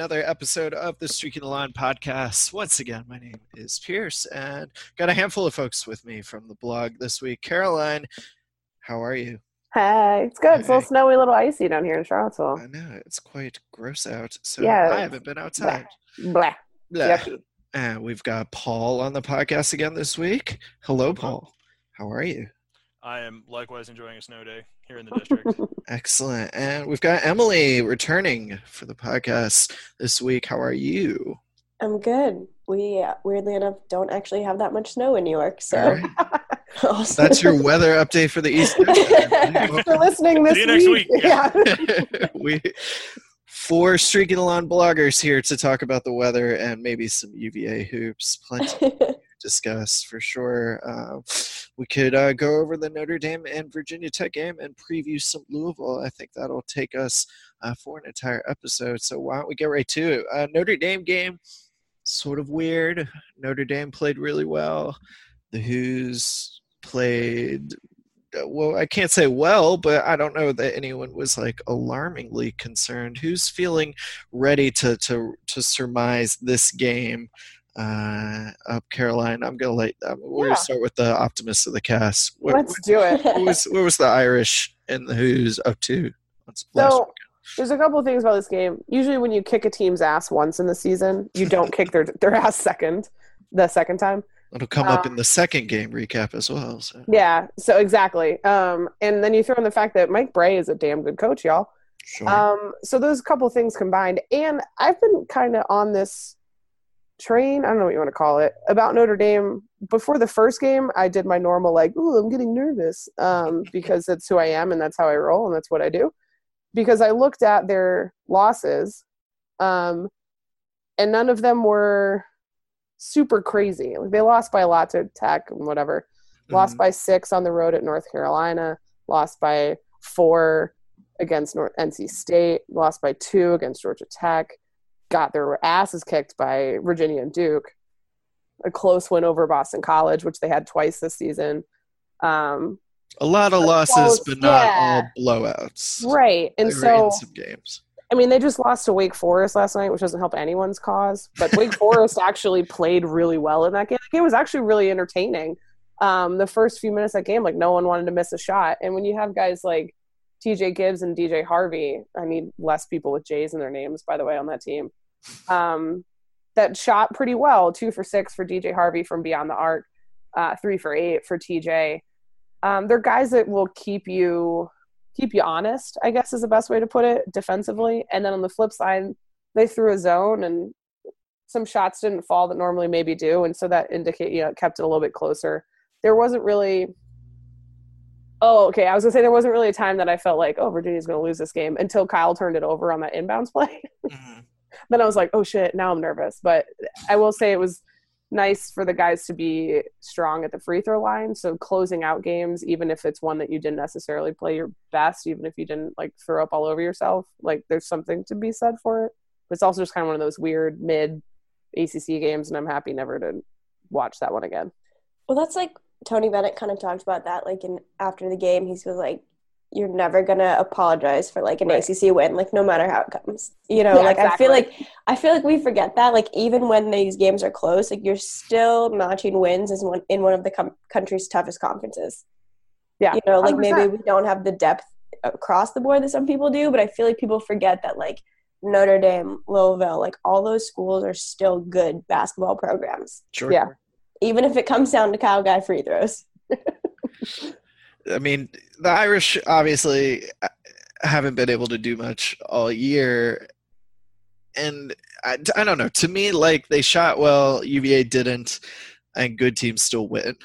another episode of the Streaking the Lawn podcast. Once again, my name is Pierce, and got a handful of folks with me from the blog this week. Caroline, how are you? Hey, it's good. It's a little snowy, a little icy down here in Charlottesville. I know it's quite gross out, so Yeah, I haven't been outside. Blah. Blah. Yucky. And we've got Paul on the podcast again this week. Hello, Paul. How are you? I am likewise enjoying a snow day here in the district. Excellent. And we've got Emily returning for the podcast this week. How are you? I'm good. We uh, weirdly enough don't actually have that much snow in New York, so right. That's your weather update for the East. Coast. Thanks for listening this See you next week. Yeah. we four streaking along bloggers here to talk about the weather and maybe some UVA hoops. Plenty to discuss for sure. Uh, we could uh, go over the Notre Dame and Virginia Tech game and preview some Louisville. I think that'll take us uh, for an entire episode. So why don't we get right to it? Uh, Notre Dame game, sort of weird. Notre Dame played really well. The Hoos played uh, well, I can't say well, but I don't know that anyone was like alarmingly concerned. Who's feeling ready to to to surmise this game? Uh, up Caroline, I'm gonna let. Um, we're Yeah. gonna start with the optimist of the cast. What, Let's do it. what was what was the Irish and the Hoos up to? Let's- So there's a couple of things about this game. Usually, when you kick a team's ass once in the season, you don't kick their their ass second, the second time. it'll come up uh, in the second game recap as well. So. Yeah. So exactly. Um, and then you throw in the fact that Mike Brey is a damn good coach, y'all. Sure. Um, so those couple things combined, and I've been kind of on this train. I don't know what you want to call it about Notre Dame. Before the first game, I did my normal like, "Ooh, I'm getting nervous," um, because that's who I am and that's how I roll and that's what I do. Because I looked at their losses, um, and none of them were super crazy. Like they lost by a lot to Tech and whatever. Lost Mhm. by six on the road at North Carolina. Lost by four against North NC State. Lost by two against Georgia Tech. Got their asses kicked by Virginia and Duke. A close win over Boston College, which they had twice this season. Um, a lot of losses, close, but not yeah. all blowouts. right, and They so in some games. I mean, they just lost to Wake Forest last night, which doesn't help anyone's cause. But Wake Forest actually played really well in that game. The game was actually really entertaining. Um, the first few minutes of that game, like no one wanted to miss a shot. And when you have guys like TJ Gibbs and DJ Harvey, I need less people with J's in their names, by the way, on that team. Um, that shot pretty well, two for six for DJ Harvey from beyond the arc, uh, three for eight for TJ. Um, they're guys that will keep you keep you honest, I guess is the best way to put it defensively. And then on the flip side, they threw a zone and some shots didn't fall that normally maybe do, and so that indicate you know kept it a little bit closer. There wasn't really. Oh, okay. I was gonna say there wasn't really a time that I felt like, oh, Virginia's gonna lose this game until Kyle turned it over on that inbounds play. Mhm. Then I was like, oh shit, now I'm nervous. But I will say it was nice for the guys to be strong at the free throw line. So closing out games, even if it's one that you didn't necessarily play your best, even if you didn't like throw up all over yourself, like there's something to be said for it. But it's also just kind of one of those weird mid ACC games, and I'm happy never to watch that one again. well, that's like Tony Bennett kind of talked about that. Like in after the game, he was like, "You're never gonna apologize for like an Right. ACC win, like no matter how it comes." You know, Yeah, like I feel like I feel like we forget that. Like even when these games are close, like you're still notching wins as one in one of the com- country's toughest conferences. Yeah, you know, like maybe 100%. we don't have the depth across the board that some people do, but I feel like people forget that like Notre Dame, Louisville, like all those schools are still good basketball programs, Sure. Yeah. even if it comes down to Kyle Guy free throws. I mean, the Irish obviously uh, haven't been able to do much all year. And I, I don't know. To me, like they shot well, UVA didn't, and good teams still win.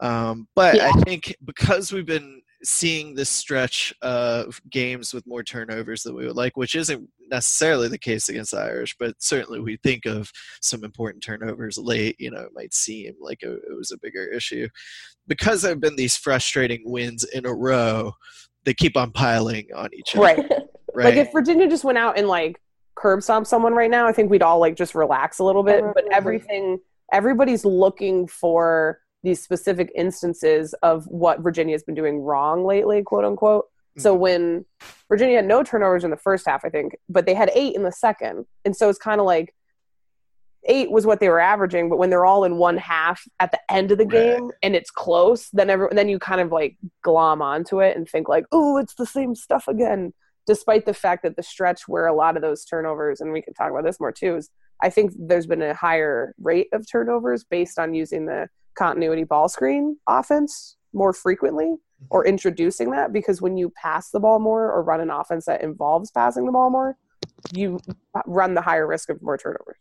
Um, but I think because we've been seeing this stretch of games with more turnovers than we would like, which isn't necessarily the case against the Irish, but certainly we think of some important turnovers late. You know, it might seem like it, it was a bigger issue because there have been these frustrating wins in a row. They keep on piling on each other, Right. right? Like if Virginia just went out and like curb stomp someone right now, I think we'd all like just relax a little bit. But Mhm. everything, everybody's looking for these specific instances of what Virginia's been doing wrong lately, quote unquote. So Mhm. when Virginia had no turnovers in the first half, I think, but they had eight in the second. And so it's kind of like eight was what they were averaging, but when they're all in one half at the end of the Right. game and it's close, then every, then you kind of like glom onto it and think like, oh, it's the same stuff again. Despite the fact that the stretch where a lot of those turnovers, and we can talk about this more too, is I think there's been a higher rate of turnovers based on using the continuity ball screen offense more frequently or mm-hmm. introducing that because when you pass the ball more or run an offense that involves passing the ball more, you run the higher risk of more turnovers.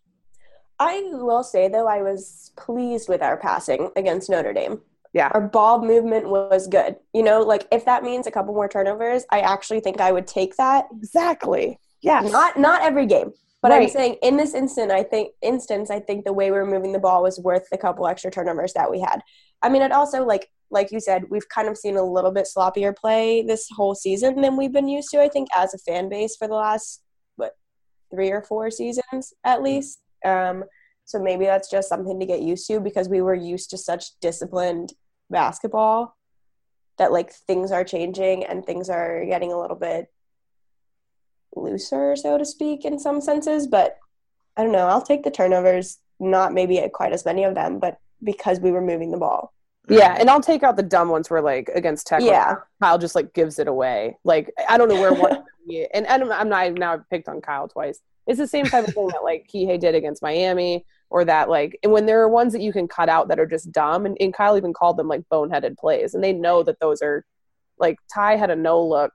I will say though, I was pleased with our passing against Notre Dame. Yeah. Our ball movement was good. You know, like if that means a couple more turnovers, I actually think I would take that. Exactly. Yeah. Not not every game, but I'm saying in this instant, I think instance, I think the way we were moving the ball was worth the couple extra turnovers that we had. I mean, it also like like you said, we've kind of seen a little bit sloppier play this whole season than we've been used to. I think as a fan base for the last what three or four seasons at least. Um, so maybe that's just something to get used to because we were used to such disciplined basketball that like things are changing and things are getting a little bit looser, so to speak, in some senses. But I don't know. I'll take the turnovers, not maybe quite as many of them, but because we were moving the ball. Yeah, and I'll take out the dumb ones where like against Tech, Yeah. Kyle just like gives it away. Like I don't know where one, and, and I'm not now I've picked on Kyle twice. It's the same type of thing that like Kihei did against Miami, or that like and when there are ones that you can cut out that are just dumb, and, and Kyle even called them like boneheaded plays, and they know that those are like Ty had a no look,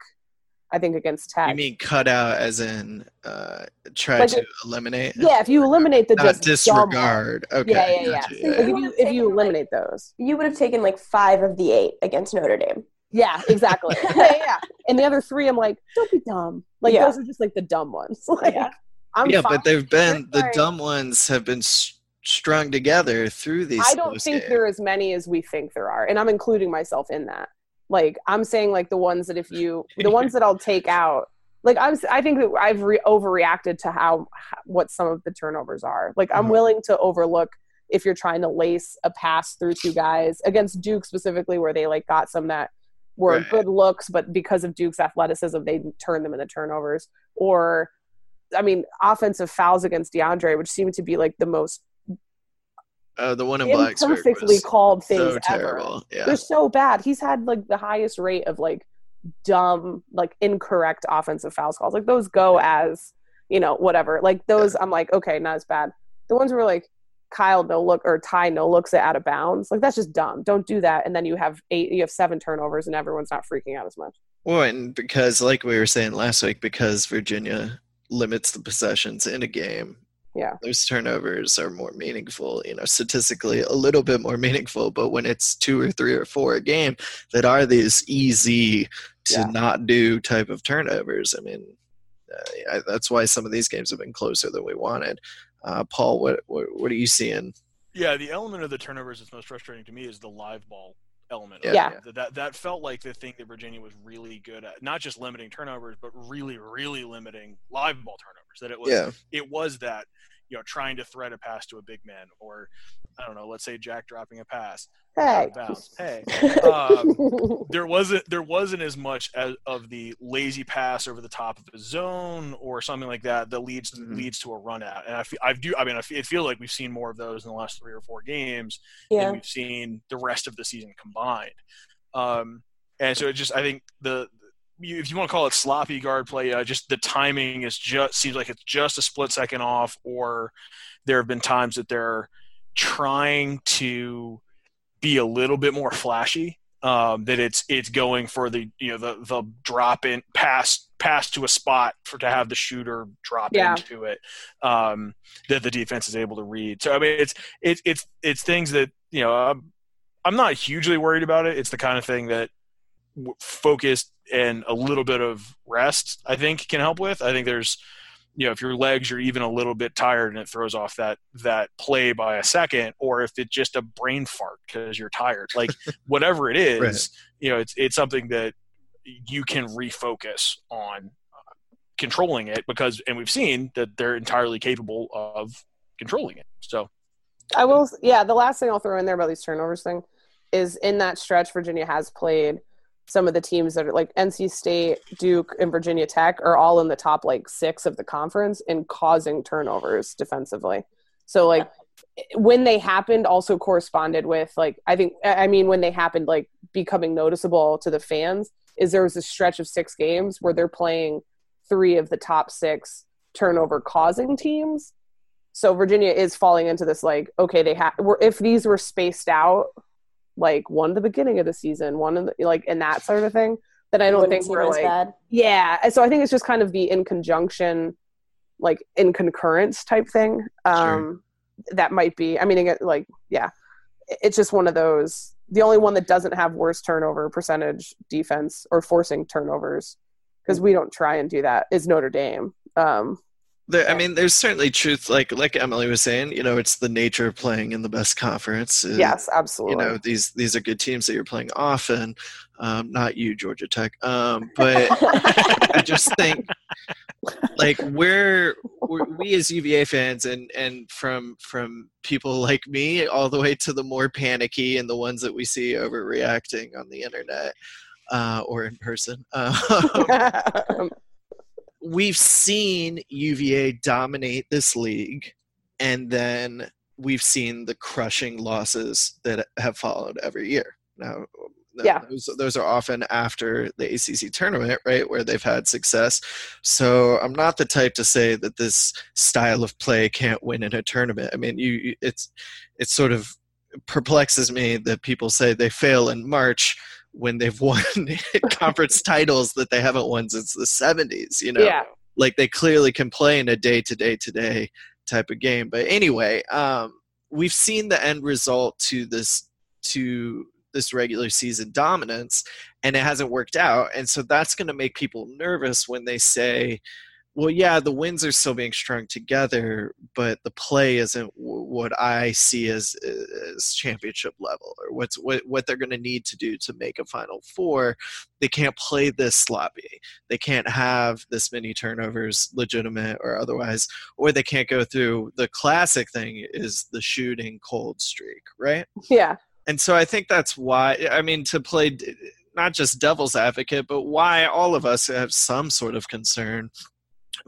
I think against Tech. You mean cut out as in uh, try Like to it- eliminate? yeah, if you eliminate the Not just dumb disregard. Okay. Yeah, yeah, yeah. gotcha, So yeah. Like if you if you taken, like- eliminate those. You would have taken like five of the eight against Notre Dame. Yeah, exactly. yeah, yeah, yeah. And the other three, I'm like, don't be dumb. Like Yeah. those are just like the dumb ones. Like, Yeah. I'm yeah, fine. but they've been the dumb ones have been s- strung together through these. I don't think games. there are as many as we think there are, and I'm including myself in that. Like I'm saying, like the ones that if you, the ones that I'll take out. Like I'm, I think that I've re- overreacted to how what some of the turnovers are. Like I'm Mhm. willing to overlook if you're trying to lace a pass through two guys against Duke specifically, where they like got some that were Right. good looks, but because of Duke's athleticism, they turned them into turnovers. Or, I mean, offensive fouls against DeAndre, which seemed to be like the most Uh, the one in Blacksburg imperfectly was called things so ever. terrible. Yeah. They're so bad. He's had like the highest rate of like dumb, like incorrect offensive fouls calls. Like those go as, you know, whatever. Like those, I'm like, okay, not as bad. The ones where like Kyle no look or Ty no looks it out of bounds, like that's just dumb. Don't do that. And then you have eight, you have seven turnovers, and everyone's not freaking out as much. Well, and because, like we were saying last week, because Virginia limits the possessions in a game, Yeah. those turnovers are more meaningful. You know, statistically, a little bit more meaningful. But when it's two or three or four a game that are these easy to Yeah. not do type of turnovers, I mean, uh, I, that's why some of these games have been closer than we wanted. Uh, Paul, what, what what are you seeing? Yeah, the element of the turnovers that's most frustrating to me is the live ball element. of Yeah. it. That, that that felt like the thing that Virginia was really good at, not just limiting turnovers, but really, really limiting live ball turnovers. That it was Yeah, it was that you know trying to thread a pass to a big man, or I don't know, let's say Jack dropping a pass out Hey. of bounds. Hey, um, there wasn't there wasn't as much as of the lazy pass over the top of the zone or something like that that leads Mhm. leads to a run out. And I feel I do I mean I feel, it feel like we've seen more of those in the last three or four games Yeah. than we've seen the rest of the season combined. Um, and so it just I think the you- if you want to call it sloppy guard play, uh, just the timing is just seems like it's just a split second off, or there have been times that they're trying to be a little bit more flashy. Um, that it's it's going for the you know the the drop in pass pass to a spot for to have the shooter drop Yeah. into it um, that the defense is able to read. So I mean it's it's it's it's things that you know I'm, I'm not hugely worried about it. It's the kind of thing that focused and a little bit of rest I think can help with. I think there's you know if your legs are even a little bit tired and it throws off that that play by a second or if it's just a brain fart because you're tired like whatever it is Right. you know it's it's something that you can refocus on uh, controlling it because and we've seen that they're entirely capable of controlling it so I will. Yeah, the last thing I'll throw in there about these turnovers thing is in that stretch, Virginia has played some of the teams that are like NC State, Duke, and Virginia Tech are all in the top like six of the conference in causing turnovers defensively. So like when they happened also corresponded with like I think I mean when they happened like becoming noticeable to the fans is there was a stretch of six games where they're playing three of the top six turnover causing teams. So Virginia is falling into this like okay they have if these were spaced out like one at the beginning of the season, one in the, like in that sort of thing, That I don't think we're like bad. yeah. So I think it's just kind of the in conjunction, like in concurrence type thing. Um, sure. That might be. I mean, like yeah, it's just one of those. The only one that doesn't have worse turnover percentage defense or forcing turnovers because we don't try and do that is Notre Dame. Um, there, I mean, there's certainly truth. Like like Emily was saying, you know, it's the nature of playing in the best conference. yes, absolutely. You know, these these are good teams that you're playing often. Um, not you, Georgia Tech. Um, but I just think, like, we're, we're we as UVA fans, and and from from people like me, all the way to the more panicky and the ones that we see overreacting on the internet uh, or in person. Um, we've seen UVA dominate this league, and then we've seen the crushing losses that have followed every year. Now, yeah. those, those are often after the ACC tournament, right, where they've had success. So I'm not the type to say that this style of play can't win in a tournament. I mean, you, it's it sort of perplexes me that people say they fail in March when they've won conference titles that they haven't won since the 70s you know? Yeah. like they clearly can play in a day to day to day type of game. But anyway um, we've seen the end result to this to this regular season dominance and it hasn't worked out. And so that's going to make people nervous when they say well, yeah, the wins are still being strung together, but the play isn't what I see as, uh, as championship level or what's what, what they're going to need to do to make a Final Four. They can't play this sloppy. They can't have this many turnovers, legitimate or otherwise, or they can't go through the classic thing is the shooting cold streak, right? Yeah. And so I think that's why, I mean, to play not just devil's advocate, but why all of us have some sort of concern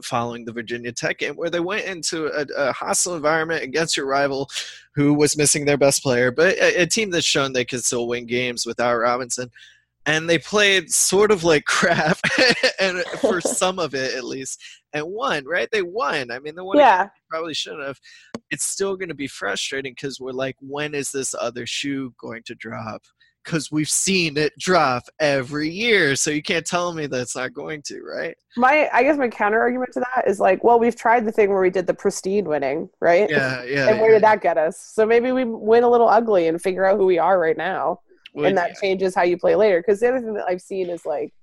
following the Virginia Tech game, where they went into a, a hostile environment against your rival, who was missing their best player, but a, a team that's shown they could still win games without Robinson. And they played sort of like crap and for some of it at least and won right? They won. I mean the one yeah. probably shouldn't have. It's still going to be frustrating because we're like when is this other shoe going to drop because we've seen it drop every year. So you can't tell me that it's not going to, right? My, I guess my counter argument to that is like, well, we've tried the thing where we did the pristine winning, right? Yeah, yeah. and where yeah. did that get us? So maybe we win a little ugly and figure out who we are right now, well, and that yeah. changes how you play later. Because the other thing that I've seen is like,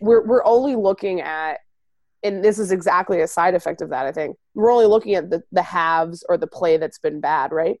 we're we're only looking at, and this is exactly a side effect of that. I think we're only looking at the the halves or the play that's been bad, right?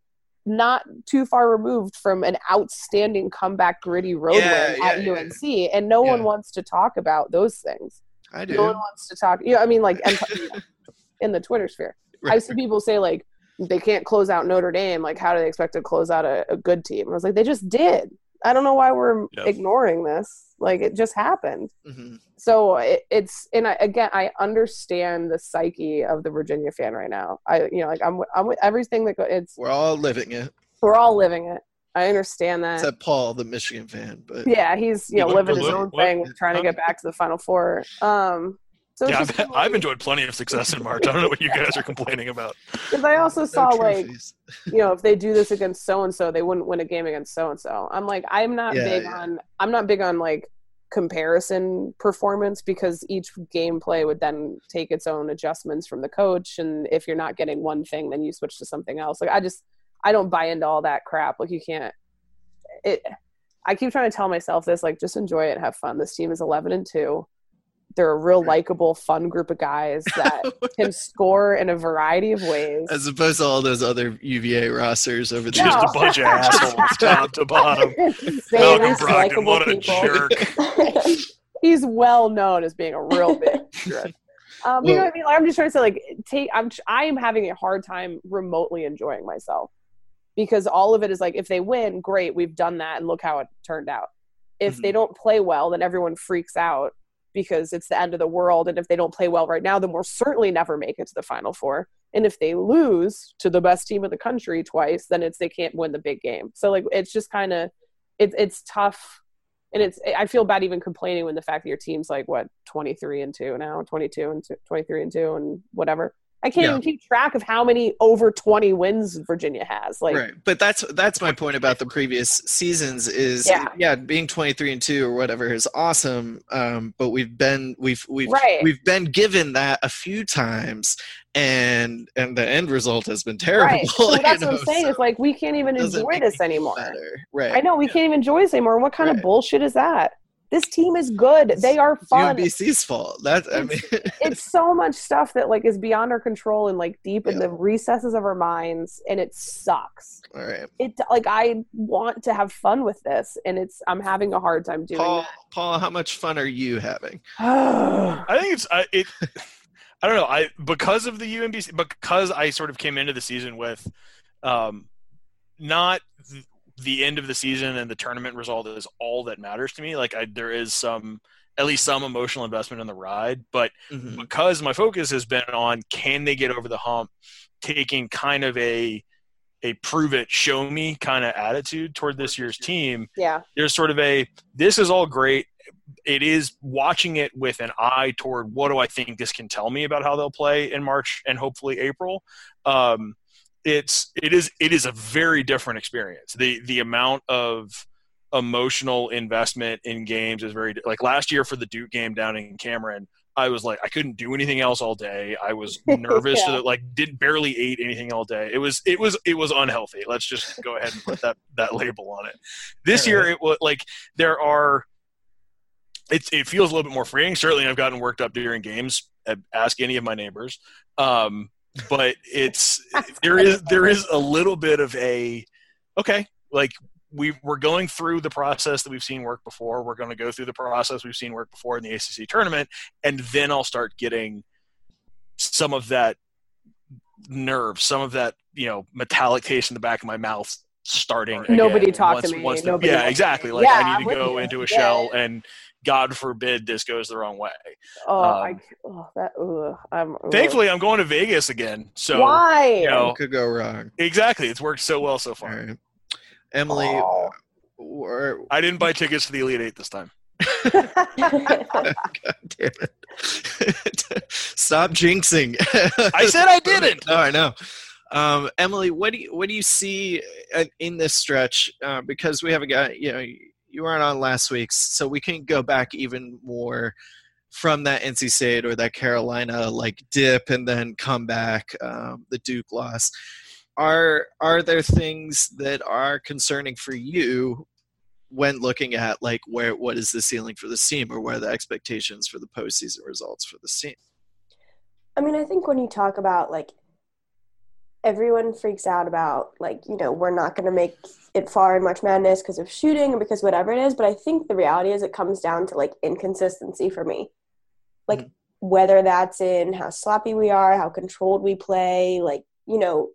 Not too far removed from an outstanding comeback gritty road yeah, win at yeah, UNC, and no one wants to talk about those things. I do. No one wants to talk. You know, I mean, like in the Twitter sphere, right. I see people say like they can't close out Notre Dame. Like, how do they expect to close out a, a good team? I was like, they just did. I don't know why we're yep. ignoring this. Like it just happened. Mm-hmm. So it, it's and I, again, I understand the psyche of the Virginia fan right now. I you know like I'm I'm with everything that go, it's. We're all living it. We're all living it. I understand that. Except Paul, the Michigan fan, but yeah, he's you know living his own thing, trying to get back to the Final Four. Um, so yeah, I've, I've, enjoyed plenty of success in March. I don't know what you guys are complaining about. Because I also saw like, you know, if they do this against so and so, they wouldn't win a game against so and so. I'm like, I'm not yeah, big yeah. on, I'm not big on like comparison performance because each gameplay would then take its own adjustments from the coach, and if you're not getting one thing, then you switch to something else. Like I just, I don't buy into all that crap. Like you can't. It. I keep trying to tell myself this, like, just enjoy it, have fun. This team is 11 and two they're a real likable, fun group of guys that can score in a variety of ways. As opposed to all those other UVA rosters over there. Just a bunch of assholes, top to bottom. Malcolm Brogdon, what a people. jerk. He's well known as being a real big jerk. Um, well, you know what I mean? Like, I'm just trying to say, like, take. I'm. I am having a hard time remotely enjoying myself because all of it is like, if they win, great, we've done that, and look how it turned out if they don't play well, then everyone freaks out because it's the end of the world. And if they don't play well right now, then we'll certainly never make it to the final four. And if they lose to the best team in the country twice, then it's they can't win the big game. So like it's just kind of it's it's tough and it's I feel bad even complaining when the fact that your team's like what 23 and 2 now, 22 and two, 23 and 2 and whatever. I can't Yeah. even keep track of how many over 20 wins Virginia has. Like right but that's that's my point about the previous seasons is Yeah. being 23 and 2 or whatever is awesome um but we've been we've we've Right. we've been given that a few times and and the end result has been terrible right. So you that's what I'm saying. so It's like we can't even enjoy this anymore. better. right I know we yeah. can't even enjoy this anymore. What kind Right. of bullshit is that? This team is good. They are fun. UMBC's fault that i mean it's so much stuff that like is beyond our control and like deep in the recesses of our minds and it sucks all right it like i want to have fun with this and it's i'm having a hard time doing paul paul how much fun are you having I think it's I it. I don't know. I because of the UMBC because I sort of came into the season with, um, not th- the end of the season and the tournament result is all that matters to me. Like I, there is some at least some emotional investment in the ride, but Mhm. because my focus has been on can they get over the hump, taking kind of a a prove it, show me kind of attitude toward this year's team yeah there's sort of a this is all great it is watching it with an eye toward what do i think this can tell me about how they'll play in march and hopefully april um, it's it is it is a very different experience. The the amount of emotional investment in games is very like last year for the duke game down in cameron i was like i couldn't do anything else all day. I was nervous Yeah. to like did barely ate anything all day. It was it was it was unhealthy. Let's just go ahead and put that that label on it. This year it was like there are it's it feels a little bit more freeing. Certainly i've gotten worked up during games ask any of my neighbors. Um but it's there is there is a little bit of a okay like we we're going through the process that we've seen work before. We're going to go through the process we've seen work before in the acc tournament and then i'll start getting some of that nerve some of that you know metallic taste in the back of my mouth starting Nobody again talk to me. once the- Nobody yeah exactly like Yeah, i need to go you. into a Yeah. shell and god forbid this goes the wrong way oh i Um, oh, that ugh, I'm, ugh. thankfully i'm going to vegas again so why you know what could go wrong exactly it's worked so well so far right emily Oh. or i didn't buy tickets to the elite eight this time God damn it. Stop jinxing. I said I didn't. No, I know. Um, Emily, what do you what do you see uh, in this stretch? Uh, because we haven't got you know, you weren't on last week's, so we can go back even more from that NC State or that Carolina like dip and then come back. Um, the Duke loss. Are are there things that are concerning for you when looking at like where what is the ceiling for this team or what are the expectations for the postseason results for this team? I mean, I think when you talk about like everyone freaks out about like, you know, we're not going to make it far in March Madness because of shooting or because whatever it is, but I think the reality is it comes down to like inconsistency for me. Like mm. whether that's in how sloppy we are, how controlled we play, like, you know,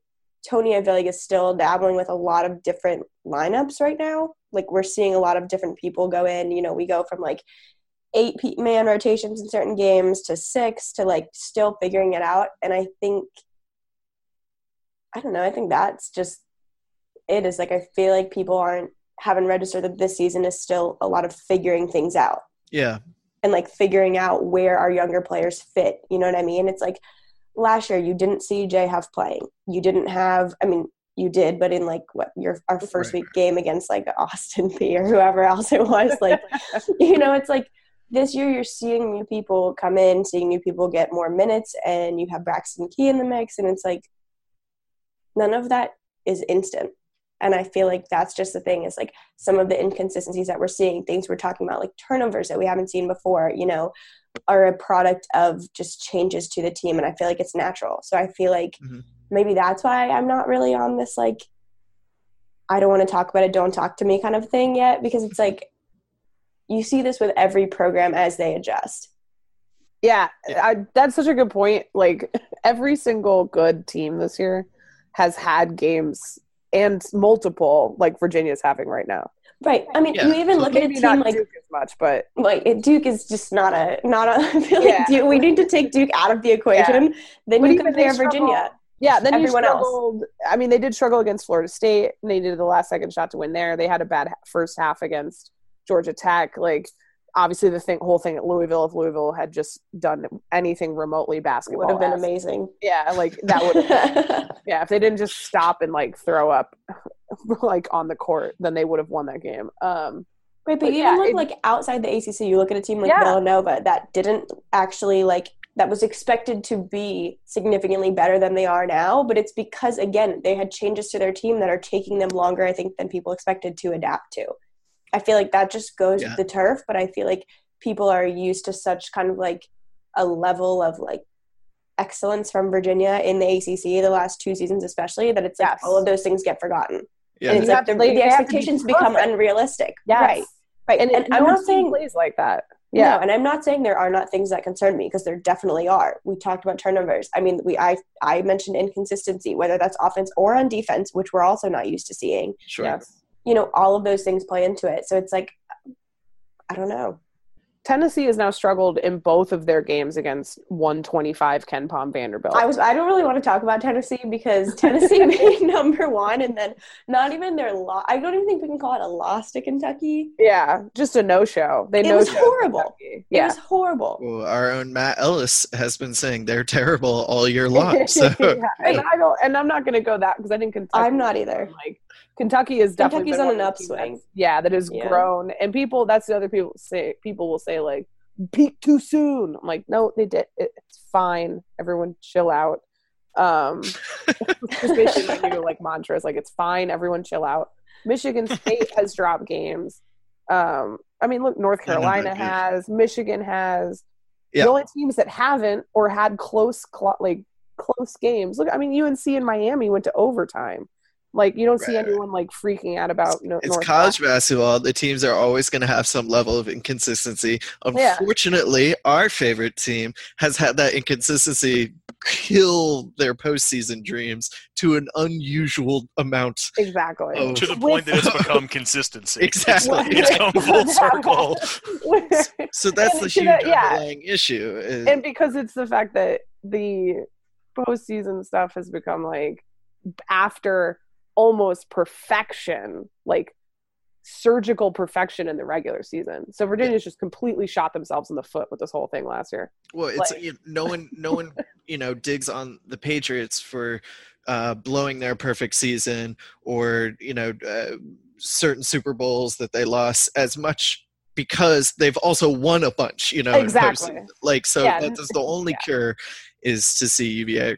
Tony I feel like is still dabbling with a lot of different lineups right now. Like we're seeing a lot of different people go in, you know, we go from like eight man rotations in certain games to six to like still figuring it out. And I think, I don't know, I think that's just it is like I feel like people aren't haven't registered that this season is still a lot of figuring things out Yeah. and like figuring out where our younger players fit. You know what I mean? It's like last year you didn't see Jay Huff playing. You didn't have I mean, you did, but in like what your our first Right. week game against like Austin Peay or whoever else it was, like you know, it's like this year you're seeing new people come in, seeing new people get more minutes, and you have Braxton Key in the mix, and it's like none of that is instant. And I feel like that's just the thing is like some of the inconsistencies that we're seeing, things we're talking about, like turnovers that we haven't seen before, you know, are a product of just changes to the team. And I feel like it's natural. So I feel like Mhm. maybe that's why I'm not really on this, like, I don't want to talk about it, don't talk to me kind of thing yet, because it's like you see this with every program as they adjust. Yeah, I, that's such a good point. Like every single good team this year has had games and multiple like Virginia's having right now. Right. I mean, Yeah. you even look at a team not like Duke as much, but like Duke is just not a not a. I feel like Yeah. Duke, we need to take Duke out of the equation. Then But you even compare struggle- Virginia. yeah, then Everyone you else. I mean, they did struggle against Florida State, and they did the last second shot to win there. They had a bad first half against Georgia Tech. Like, obviously, the thing, whole thing at Louisville, if Louisville had just done anything remotely basketball, Would have been amazing. Yeah, like that would. yeah, if they didn't just stop and like throw up, like on the court, then they would have won that game. Um, Right, but But you yeah, even look it- like outside the ACC, you look at a team like Yeah. Villanova that didn't actually like that was expected to be significantly better than they are now, but it's because again they had changes to their team that are taking them longer, I think, than people expected to adapt to. I feel like that just goes Yeah. with the turf, but I feel like people are used to such kind of like a level of like excellence from Virginia in the ACC the last two seasons, especially that it's like Yes. all of those things get forgotten, Yeah. and it's like have the, to- the they be expectations become unrealistic. yes. Right. Right. and, And, and I'm not saying plays like that. yeah, Yeah, and I'm not saying there are not things that concern me because there definitely are. We talked about turnovers. I mean, we I I mentioned inconsistency, whether that's offense or on defense, which we're also not used to seeing. Sure. yes. You know, all of those things play into it. So it's like, I don't know. Tennessee has now struggled in both of their games against 125 KenPom Vanderbilt. I was I don't really want to talk about Tennessee because Tennessee being number one and then not even their loss. I don't even think we can call it a loss to Kentucky. yeah, just a no-show. They It no was horrible. Kentucky. It Yeah. was horrible. Well, our own Matt Ellis has been saying they're terrible all year long. So Yeah, and I don't, and I'm not going to go that because I think Kentucky. I'm not either. Like Kentucky is definitely Kentucky's on an of the teams upswing. Yeah, that has Yeah. grown, and people. That's the other people say. People will say like peak too soon. I'm like, no, they did. It's fine. Everyone, chill out. Um, just basically my new like mantras. like, it's fine. Everyone, chill out. Michigan State has dropped games. Um, I mean, look, North Carolina has, Michigan has. Yeah. The only teams that haven't or had close, cl- like close games. Look, I mean, UNC and Miami went to overtime. Like, you don't see anyone like freaking out about. You know, it's North college basketball. The teams are always going to have some level of inconsistency. Yeah. Unfortunately, our favorite team has had that inconsistency kill their postseason dreams to an unusual amount. Exactly. Oh. to the point that it's become consistency. Exactly. It's, it's come full circle. So that's the huge have- yeah. underlying issue. is- and because it's the fact that the postseason stuff has become like after almost perfection, like surgical perfection in the regular season. So Virginia's just completely shot themselves in the foot with this whole thing last year. Well, it's Like- you know, no one, no one, you know, digs on the Patriots for uh, blowing their perfect season or you know uh, certain Super Bowls that they lost as much because they've also won a bunch. You know, Exactly. Like so, Yeah, that's the only yeah. cure is to see UVA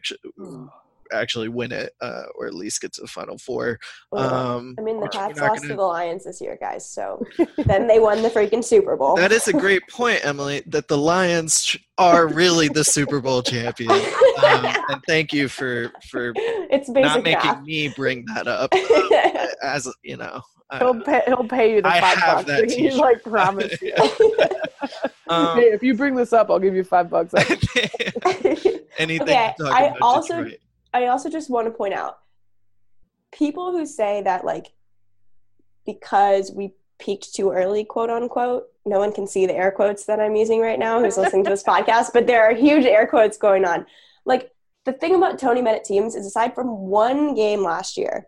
actually, actually win it uh, or at least get to the Final Four. Um, I mean, the we're Pats lost gonna- to the Lions this year, guys. So then they won the freaking Super Bowl. that is a great point, Emily. That the Lions are really the Super Bowl champion. Um, and thank you for for it's not making math. me bring that up uh, as you know I He'll pay, he'll pay you the I five have bucks. that He t-shirt. like promise you. Um, hey, if you bring this up, I'll give you five bucks. anything Okay, I also- Detroit. I also just want to point out people who say that like because we peaked too early, quote unquote. No one can see the air quotes that I'm using right now who's listening to this podcast, but there are huge air quotes going on. Like the thing about Tony Bennett teams is aside from one game last year,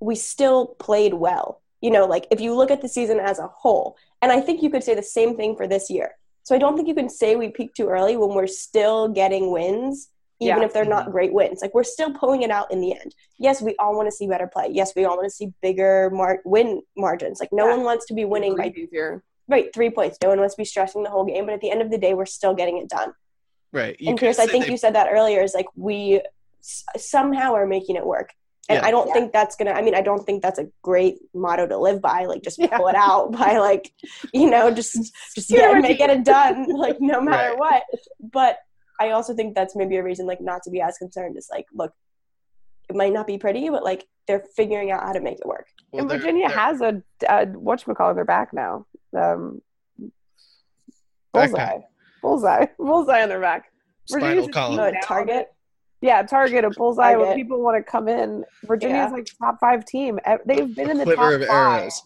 we still played well. You know, like if you look at the season as a whole, and I think you could say the same thing for this year. So I don't think you can say we peaked too early when we're still getting wins, even Yeah. if they're not mm-hmm. great wins. Like we're still pulling it out in the end. Yes, we all want to see better play. Yes, we all want to see bigger mar- win margins. Like no Yeah. one wants to be winning by easier. right three points. No one wants to be stressing the whole game. But at the end of the day, we're still getting it done. right you and could Pierce, I think they- you said that earlier. Is like we s- somehow are making it work. And Yeah. I don't Yeah. think that's gonna. I mean, I don't think that's a great motto to live by. Like, just Yeah. pull it out by like, you know, just just get, make it done. Like, no matter Right. what. But I also think that's maybe a reason, like, not to be as concerned. Is like, look, it might not be pretty, but like, they're figuring out how to make it work. well, and they're- Virginia they're- has a, a whatchamacallit, they're back now. Um, Backpack. bullseye. Bullseye. Bullseye on their back. spinal Virginia's a column. team now Target. Yeah, target a bullseye when people want to come in. Virginia's Yeah. like top five team. They've been in the top of five. arrows.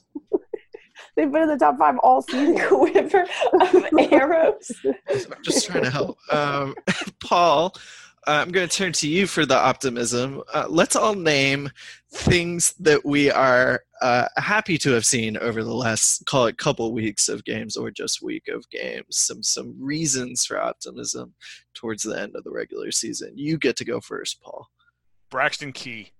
They've been in the top five all season. quiver of arrows. I'm just trying to help. Um, Paul, uh, I'm going to turn to you for the optimism. Uh, let's all name things that we are uh, happy to have seen over the last, call it, couple weeks of games or just week of games. Some some reasons for optimism towards the end of the regular season. You get to go first, Paul. Braxton Key.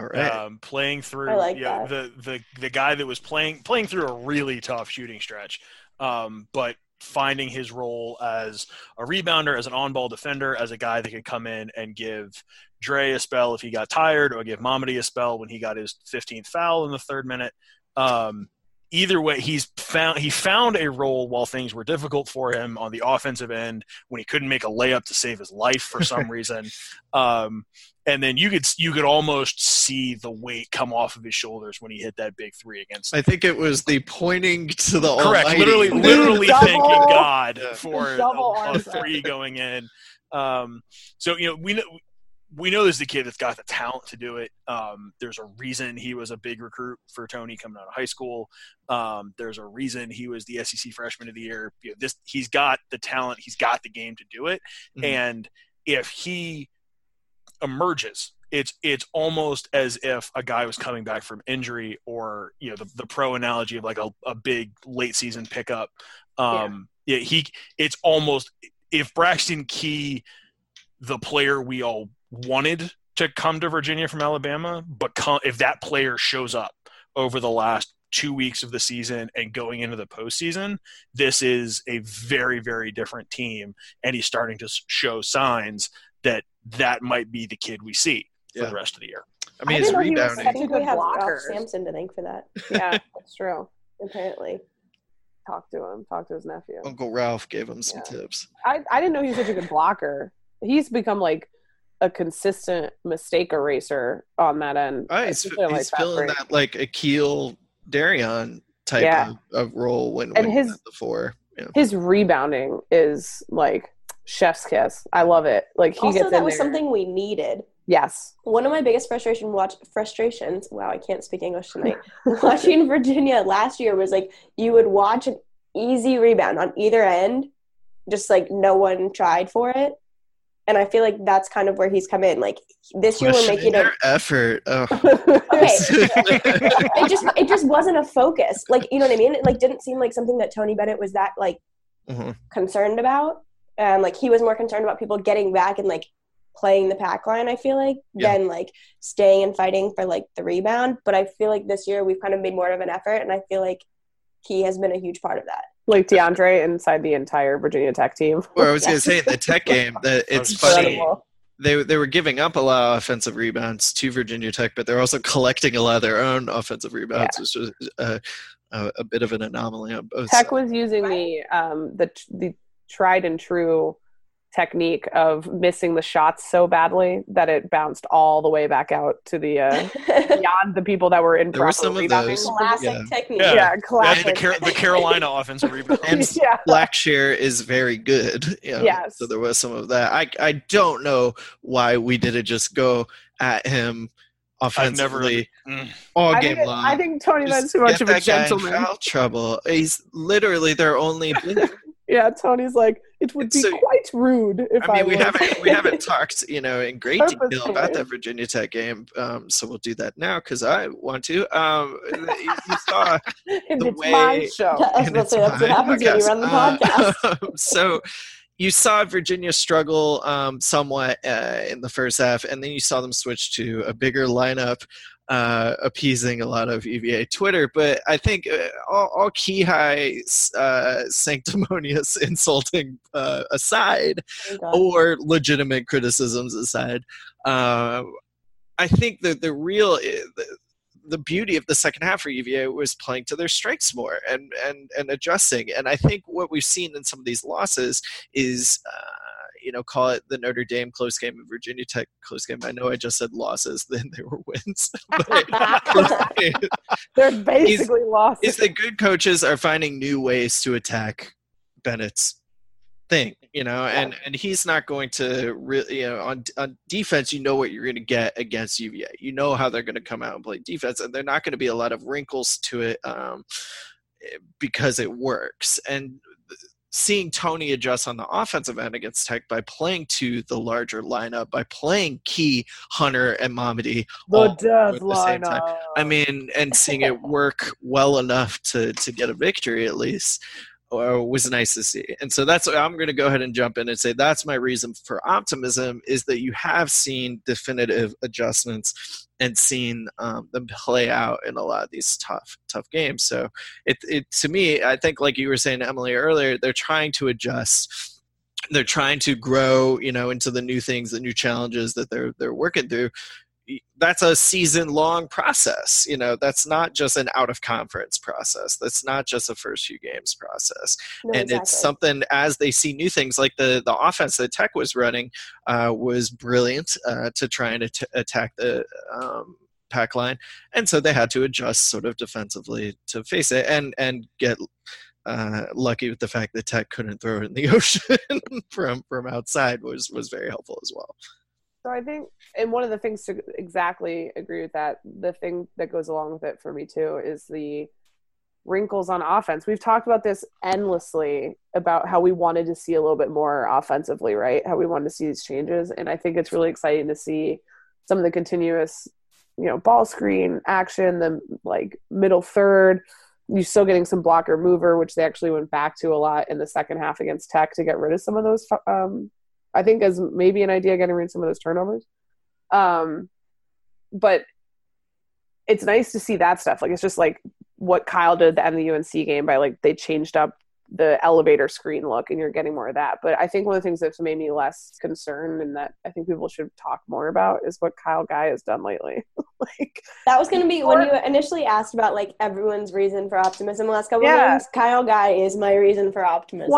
All right. um, playing through like yeah, that. the the the guy that was playing playing through a really tough shooting stretch, um, but finding his role as a rebounder, as an on-ball defender, as a guy that could come in and give Dre a spell if he got tired, or give Mamadi a spell when he got his 15th foul in the third minute. Um, either way, he's found he found a role while things were difficult for him on the offensive end when he couldn't make a layup to save his life for some reason. Um, and then you could you could almost see the weight come off of his shoulders when he hit that big three against. I think it was the pointing to the Correct, Almighty. literally, literally Double- thanking God for a, a three going in. Um, so you know we know we know there's the kid that's got the talent to do it. Um, there's a reason he was a big recruit for Tony coming out of high school. Um, there's a reason he was the SEC Freshman of the Year. You know, this he's got the talent, he's got the game to do it, Mhm. and if he emerges it's it's almost as if a guy was coming back from injury or you know the, the pro analogy of like a, a big late season pickup um yeah. he it's almost if braxton key the player we all wanted to come to virginia from alabama but come, if that player shows up over the last two weeks of the season and going into the postseason, this is a very, very different team, and he's starting to show signs that that might be the kid we see for the rest of the year. I mean, I his didn't know he was rebounding. I a think good we have blocker. Ralph Sampson to thank for that. Yeah, that's true. Apparently, Talk to him. Talk to his nephew. Uncle Ralph gave him some Yeah. tips. I, I didn't know he was such a good blocker. He's become like a consistent mistake eraser on that end. Oh, he's, especially on, like, he's fast filling break. that like Akil Darion type Yeah. of, of role when, And when his- he's at the four. Yeah. His rebounding is like chef's kiss. I love it. Like he also gets that was there. something we needed. Yes. One of my biggest frustration watch frustrations. Wow, I can't speak English tonight. Watching Virginia last year was like you would watch an easy rebound on either end, just like no one tried for it. And I feel like that's kind of where he's come in. Like this year, we're making it. their effort. Oh. Okay, it just it just wasn't a focus. Like you know what I mean? It like didn't seem like something that Tony Bennett was that like Mhm. concerned about. Um, like he was more concerned about people getting back and like playing the pack line. I feel like Yeah. than like staying and fighting for like the rebound. But I feel like this year we've kind of made more of an effort, and I feel like he has been a huge part of that. Like DeAndre inside the entire Virginia Tech team. Well, I was going to say in the tech game that it's funny. They they were giving up a lot of offensive rebounds to Virginia Tech, but they're also collecting a lot of their own offensive rebounds, which was a, a, a bit of an anomaly on both. Tech sides. was using the um the the tried and true technique of missing the shots so badly that it bounced all the way back out to the uh, beyond the people that were in There were proper some of rebounding. those. Classic Yeah. technique. Yeah. Yeah, Yeah, classic. the, Car- the Carolina offensive rebound. And yeah. Blackshear is very good. You know, Yes. So there was some of that. I I don't know why we didn't just go at him I've never. offensively Mm. all I game think, long. I think Tony Just Ben's too much of a that guy in gentleman. foul trouble. He's literally their only. Yeah, Tony's like, it would be So- quite rude if I, I mean, we haven't we haven't talked, you know, in great detail about that Virginia Tech game. Um, so we'll do that now because I want to. Um, you, you saw and the it's my way- show. I was in about to its say, that's what time happens when you run the podcast. Uh, so you saw Virginia struggle um, somewhat uh, in the first half, and then you saw them switch to a bigger lineup, uh, appeasing a lot of UVA Twitter. But I think uh, all, all Kihei uh, sanctimonious insulting uh, aside, Oh, or legitimate criticisms aside, uh, I think that the real eh, the, the beauty of the second half for UVA was playing to their strengths more and and and adjusting. And I think what we've seen in some of these losses is. Uh, you know, call it the Notre Dame close game and Virginia Tech close game. I know I just said losses, then they were wins. They're basically lost. is that good coaches are finding new ways to attack Bennett's thing, you know, and and he's not going to really, you know, on on defense, you know what you're going to get against UVA. You know how they're going to come out and play defense, and they're not going to be a lot of wrinkles to it um, because it works. And seeing Tony adjust on the offensive end against Tech by playing to the larger lineup, by playing Key, Hunter, and Mamadi at the same time. I mean, and seeing it work well enough to to get a victory at least was nice to see. And so that's I'm going to go ahead and jump in and say that's my reason for optimism is that you have seen definitive adjustments and seen um, them play out in a lot of these tough tough games. So it it to me, I think like you were saying Emily earlier, they're trying to adjust. They're trying to grow, you know, into the new things, the new challenges that they're they're working through that's a season long process you know that's not just an out of conference process. That's not just a first few games process. No, and exactly. it's something as they see new things like the the offense that tech was running uh, was brilliant uh, to try and at- attack the um, pack line. And so they had to adjust sort of defensively to face it and and get uh, lucky with the fact that tech couldn't throw it in the ocean from from outside was was very helpful as well So I think, and one of the things to exactly agree with that, the thing that goes along with it for me too is the wrinkles on offense. We've talked about this endlessly about how we wanted to see a little bit more offensively, right? How we wanted to see these changes. And I think it's really exciting to see some of the continuous, you know, ball screen action, the like middle third. You're still getting some blocker mover, which they actually went back to a lot in the second half against Tech to get rid of some of those um, I think as maybe an idea getting rid of some of those turnovers. Um, but it's nice to see that stuff. Like it's just like what Kyle did at the end of the UNC game by like they changed up the elevator screen look and you're getting more of that. But I think one of the things that's made me less concerned and that I think people should talk more about is what Kyle Guy has done lately. like That was going to be when you initially asked about like everyone's reason for optimism the last couple Yeah. of games. Kyle Guy is my reason for optimism.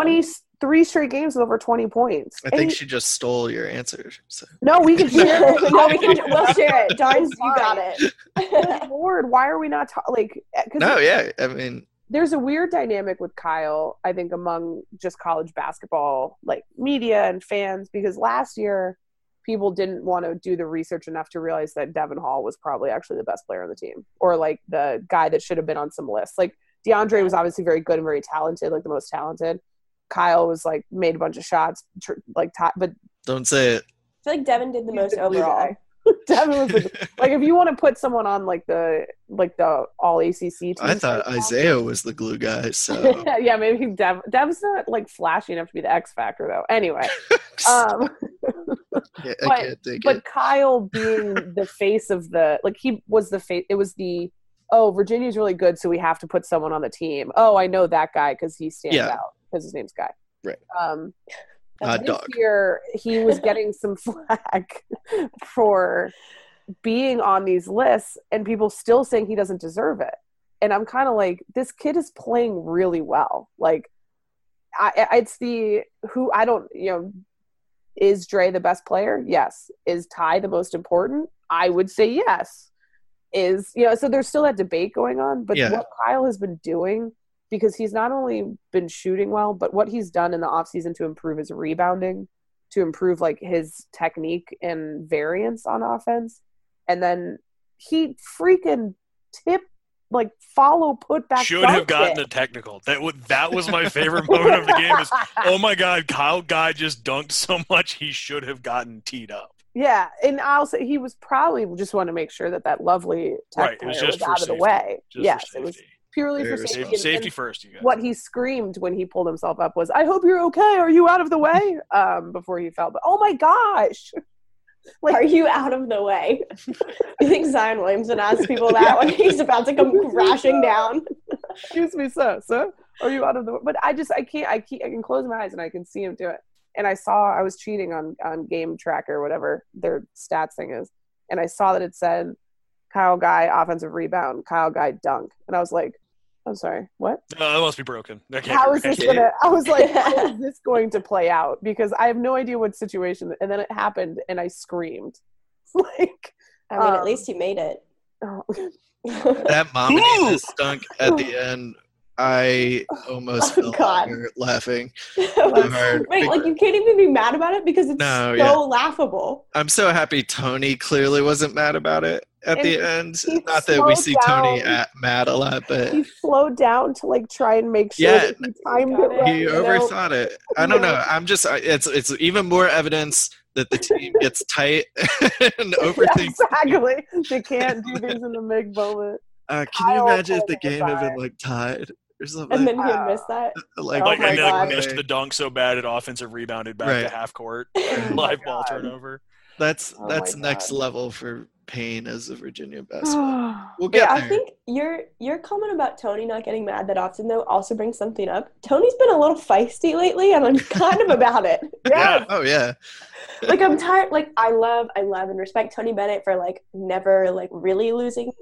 23 straight games with over 20 points. I And think she just stole your answer. So. no, we can share it. no, we can. We'll share it. Darns, you got it. Lord, why are we not ta- like? Eh, Cause No, yeah. I mean, there's a weird dynamic with Kyle, I think, among just college basketball, like media and fans, because last year people didn't want to do the research enough to realize that Devon Hall was probably actually the best player on the team, or like the guy that should have been on some lists. Like DeAndre was obviously very good and very talented, like the most talented. Kyle was like made a bunch of shots, tr- like top, but don't say it. I feel like Devon did the he's most the overall. Devin was the, like if you want to put someone on like the like the all ACC team. I thought Isaiah was the glue guy. So yeah, maybe Dev. Dev's not like flashy enough to be the X factor though. Anyway, um, Yeah, I but- can't take but it. Kyle being the face of the like he was the face. It was the oh Virginia's really good, so we have to put someone on the team. Oh, I know that guy because he stands Yeah. out because his name's Guy. Right. Um, Hot this dog. year he was getting some flack for being on these lists and people still saying he doesn't deserve it and i'm kind of like this kid is playing really well like I, I- it's the who i don't you know is Dre the best player yes is ty the most important i would say yes is you know so there's still that debate going on but Yeah. what kyle has been doing because he's not only been shooting well, but what he's done in the offseason to improve his rebounding, to improve like his technique and variance on offense. And then he freaking tip like follow put back. Should have gotten it. a technical. That would that was my favorite moment of the game. Is oh my god, Kyle Guy just dunked so much he should have gotten teed up. Yeah, and I'll say he was probably just want to make sure that that lovely tech Right, was just was out of the way. Just yes, it was safety. Purely for safety. Safety, And- safety and first, you what he screamed when he pulled himself up was, "I hope you're okay. Are you out of the way?" Um, before he fell. But oh my gosh, like Are you out of the way? you think Zion Williamson asks people that when he's about to come crashing down? excuse me, sir, sir, are you out of the way? But I just I can't. I keep I can close my eyes and I can see him do it. And I saw I was cheating on on Game Tracker, whatever their stats thing is, and I saw that it said Kyle Guy offensive rebound, Kyle Guy dunk, and I was like, I'm sorry, what? Uh, that must be broken. That can't how be is right. this gonna i was like how is this going to play out because i have no idea what situation and then it happened and i screamed like I mean, Um, at least he made it. oh, That Mamadi Ooh. stunk at the end I almost Oh, fell God. over laughing. Wait, hard. like you can't even be mad about it because it's No, so yeah. laughable. I'm so happy Tony clearly wasn't mad about it at And the end. he Not that we slowed see Tony at, mad a lot, but He slowed down to like try and make sure Yeah, that he timed it it. right. he you know? overthought it. I don't know. I'm just. It's it's even more evidence that the team gets tight and overthinks. exactly. They can't do things in the big moment. Uh, can you imagine if the game had been like tied or something? And then he Wow. missed that. like, Oh like my and then like, missed the dunk so bad it offensive rebounded back Right. to half court, my live ball God. turnover. That's Oh that's next level for pain as a Virginia basketball. We'll Yeah, get I think your your comment about Tony not getting mad that often though also brings something up. Tony's been a little feisty lately, and I'm kind of about it. Yeah. oh yeah. Like I'm tired. Like I love, I love and respect Tony Bennett for like never like really losing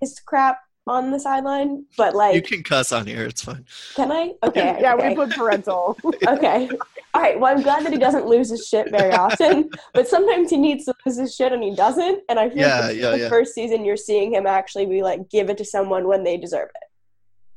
his crap on the sideline. But like, You can cuss on here. It's fine. can I? Okay, Yeah, okay. we put parental. okay. All right. Well, I'm glad that he doesn't lose his shit very often, but sometimes he needs to lose his shit and he doesn't. And I feel Yeah, like yeah, the yeah. first season you're seeing him actually be like, give it to someone when they deserve it.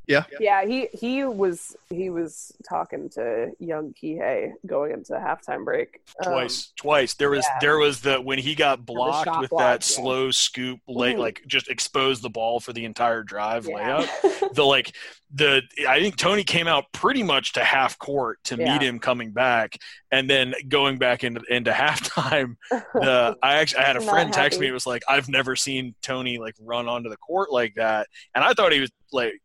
Yeah, Yeah, he he was he was talking to young Kihei going into halftime break. Um, twice twice there was yeah. there was the when he got blocked with block, that yeah. slow scoop late Mhm. like just exposed the ball for the entire drive Yeah. layup the like the i think tony came out pretty much to half court to Yeah. meet him coming back and then going back into into halftime the i actually i had a friend text happy. me it was like i've never seen tony like run onto the court like that and i thought he was like you know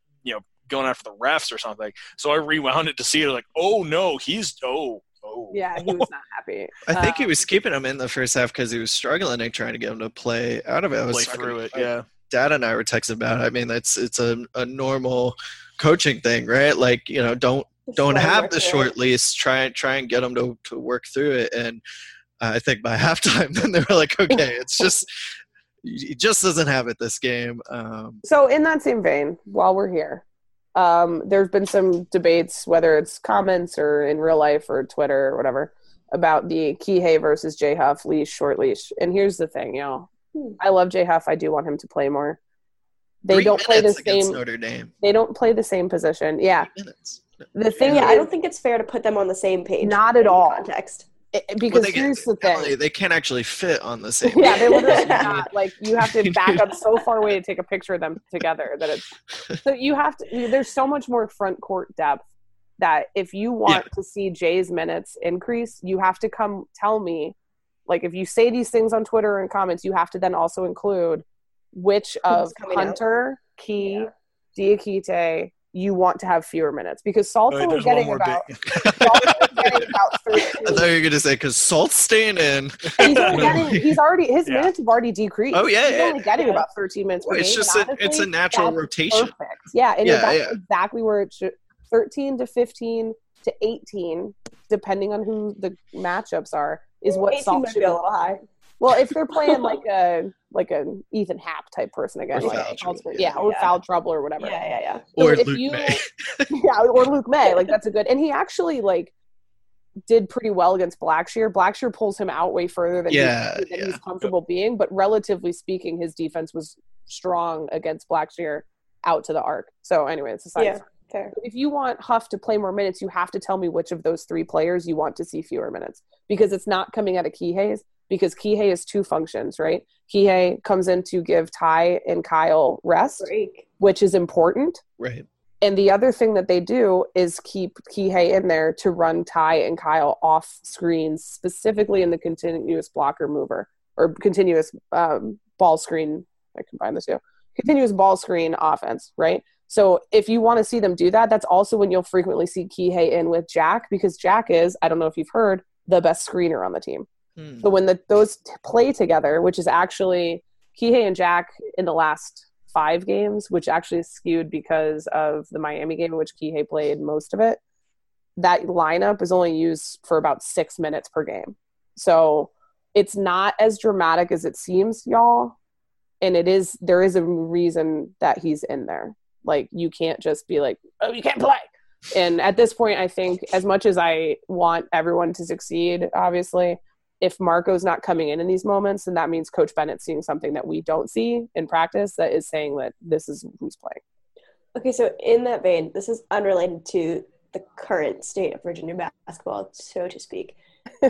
going after the refs or something so i rewound it to see it like oh no he's oh oh yeah, he was not happy. I think he Um, was keeping him in the first half because he was struggling and trying to get him to play out of it. I was play through it yeah Dad and I were texting about. It. I mean, that's it's a, a normal coaching thing, right? Like you know, don't don't Just have the short lease. Try and try and get them to to work through it. And uh, I think by halftime, then they were like, okay, it's just he just doesn't have it this game. Um, So, in that same vein, while we're here, um, there's been some debates, whether it's comments or in real life or Twitter or whatever, about the Kihei versus J Huff leash, short leash. And here's the thing, y'all. Hmm. I love J Huff. I do want him to play more. They three don't play the same. Notre Dame. They don't play the same position. Yeah. The thing Yeah, is, I don't think it's fair to put them on the same page. Not at all. Context. Eh, eh, it- Well, because they, here's the thing. they can't actually fit on the same. Yeah, they literally Yeah. not. Like you have to back up so far away to take a picture of them together that it's so you have to there's so much more front court depth that if you want to see Jay's minutes increase, you have to come tell me like if you say these things on Twitter and comments, you have to then also include which of coming out. Hunter, Key, Yeah. Diakite you want to have fewer minutes because Oh, Salsa wait, was there's one getting about big getting about I thought you were gonna say because Salt's staying in. he's only getting he's already his Yeah. minutes have already decreased. Oh, yeah, he's yeah. only getting Yeah. about thirteen minutes. Per It's game, just and a, it's a natural rotation. Perfect. Yeah, and Yeah, that's yeah. exactly where it should. Thirteen to fifteen to eighteen, depending on who the matchups are, is what 18 Salt should. be a little high. Well, if they're playing like a like an Ethan Happ type person again, Or like foul trouble, yeah, yeah. or Yeah. foul trouble or whatever. Yeah, yeah, yeah. So Or if Luke you- Maye. yeah, or Luke Maye. Like that's a good, and he actually like did pretty well against Blackshear. Blackshear pulls him out way further than, Yeah, he's, than yeah. he's comfortable being, but relatively speaking, his defense was strong against Blackshear out to the arc. So anyway, it's a side. Yeah. Fair. If you want Huff to play more minutes, you have to tell me which of those three players you want to see fewer minutes because it's not coming out of key Kihei's because Kihei is two functions, right? Kihei comes in to give Ty and Kyle rest, Break. which is important. Right. And the other thing that they do is keep Kihei in there to run Ty and Kyle off screens, specifically in the continuous blocker mover or continuous um, ball screen. I combine the two. Continuous ball screen offense, right? So if you want to see them do that, that's also when you'll frequently see Kihei in with Jack because Jack is, I don't know if you've heard, the best screener on the team. Hmm. So when the, those t- play together, which is actually Kihei and Jack in the last five games, which actually is skewed because of the Miami game which Kihei played most of it, that lineup is only used for about six minutes per game. So it's not as dramatic as it seems, y'all. And it is there is a reason that he's in there. Like you can't just be like, oh, you can't play. And at this point, I think as much as I want everyone to succeed, obviously, if Marco's not coming in in these moments, then that means Coach Bennett's seeing something that we don't see in practice that is saying that this is who's playing. Okay, so in that vein, this is unrelated to the current state of Virginia basketball, so to speak.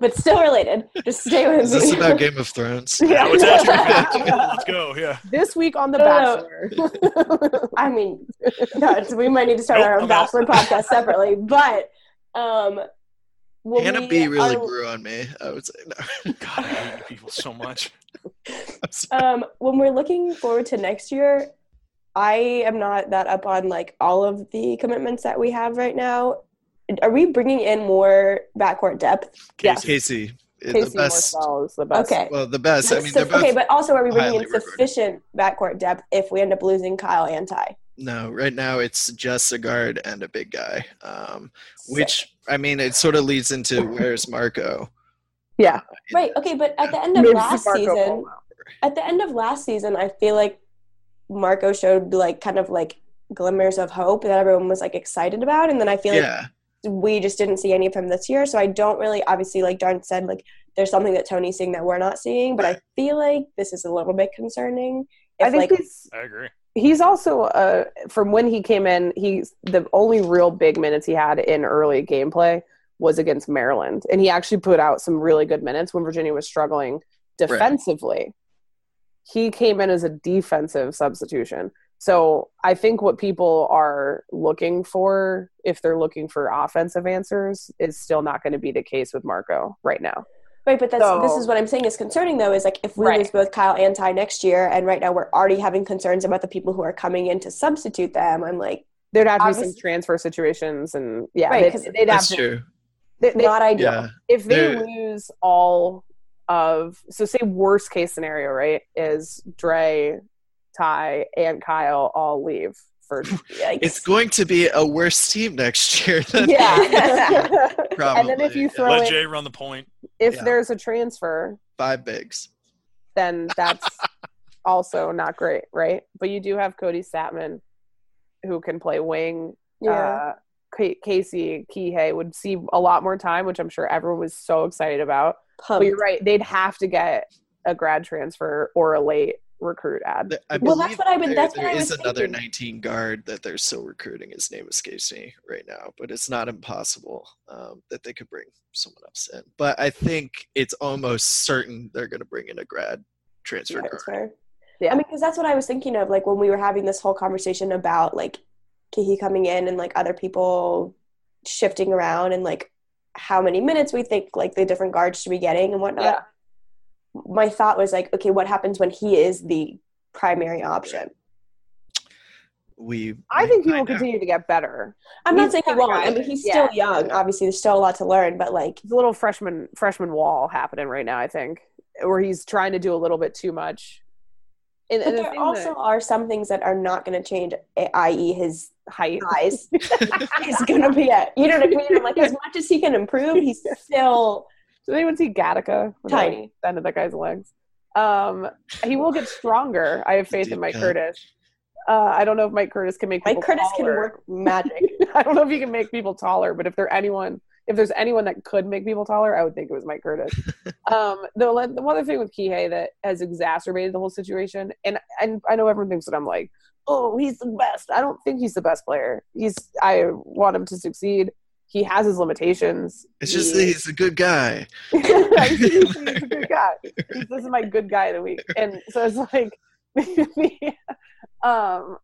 but still related. Just stay with Is me. this about Game of Thrones? Yeah, let's ask her back. Let's go. Yeah. this week on The No, Bachelor. I mean, no, we might need to start Nope, our own I'm out. Bachelor podcast separately. But um, when Hannah we B really are- grew on me. I would say no. God, I hate people so much. Um, when we're looking forward to next year, I am not that up on like all of the commitments that we have right now. Are we bringing in more backcourt depth? Yes. Casey, the Casey best. Morsell is the best. Okay. Well, the best. I mean, they're both. okay, but also are we bringing highly in regarded. sufficient backcourt depth if we end up losing Kyle and Ty? No, right now it's just a guard and a big guy. Um, which I mean, it sort of leads into where's Marco? Yeah. Right. Okay, but at the end of Maybe last Marco season, Polo. at the end of last season, I feel like Marco showed like kind of like glimmers of hope that everyone was like excited about, and then I feel like we just didn't see any of him this year. So I don't really, obviously, like Darn said, like there's something that Tony's seeing that we're not seeing, but I feel like this is a little bit concerning. If I think like I agree. He's also uh from when he came in he's the only real big minutes he had in early gameplay was against maryland. And he actually put out some really good minutes when virginia was struggling defensively. He came in as a defensive substitution. So i think what people are looking for if they're looking for offensive answers is still not going to be the case with marco right now Right, but that's this is what I'm saying is concerning though, is like if we Right. lose both Kyle and Ty next year, and right now we're already having concerns about the people who are coming in to substitute them. I'm like, there'd have to be some transfer situations and yeah Right, they'd, 'cause they'd have that's to true. they- they- not ideal. Yeah, if they They're- lose all of so say worst case scenario right is Dre, Ty, and Kyle all leave for it's going to be a worse team next year. Than yeah. Probably. and then if you yeah. throw Let in, Jay run the point. If Yeah. there's a transfer, five bigs. then that's also not great, right? But you do have Kody Stattmann who can play wing. yeah. Uh, Ca- Casey Kihei would see a lot more time, which I'm sure everyone was so excited about. But you're right; they'd have to get a grad transfer or a late recruit ad. Th- I Well, that's what I would- there- that's what there I is was another thinking. 19 guard that they're still recruiting. His name escapes me right now, but it's not impossible um, that they could bring someone else in. But I think it's almost certain they're going to bring in a grad transfer Yeah, guard. fair. Yeah. I mean, because that's what I was thinking of, like when we were having this whole conversation about like Kihei coming in and like other people shifting around and like how many minutes we think like the different guards should be getting and whatnot. Yeah. My thought was like, okay, what happens when he is the primary option? We. I we think he will find out. continue to get better. I'm He's not saying he the won't. I mean, that- he's yeah. still young. Obviously, there's still a lot to learn, but like, There's a little freshman freshman wall happening right now. I think where he's trying to do a little bit too much. And, but and the there also that- are some things that are not going to change, eh, i.e., his height. size is going to be a. You know what I mean? I'm like, as much as he can improve, he's still Did anyone see Gattaca? With Tiny. The end of that guy's legs. Um, he will get stronger. I have faith in Mike cut. Curtis. Uh, I don't know if Mike Curtis can make Mike people Curtis can taller. work magic. I don't know if he can make people taller, but if there anyone, if there's anyone that could make people taller, I would think it was Mike Curtis. um, the, the one other thing with Kihei that has exacerbated the whole situation, and and I know everyone thinks that I'm like, oh, he's the best. I don't think he's the best player. He's I want him to succeed. He has his limitations. It's just He- he's a good guy. he's a good guy. He's- this is my good guy of the week, and so it's like, um,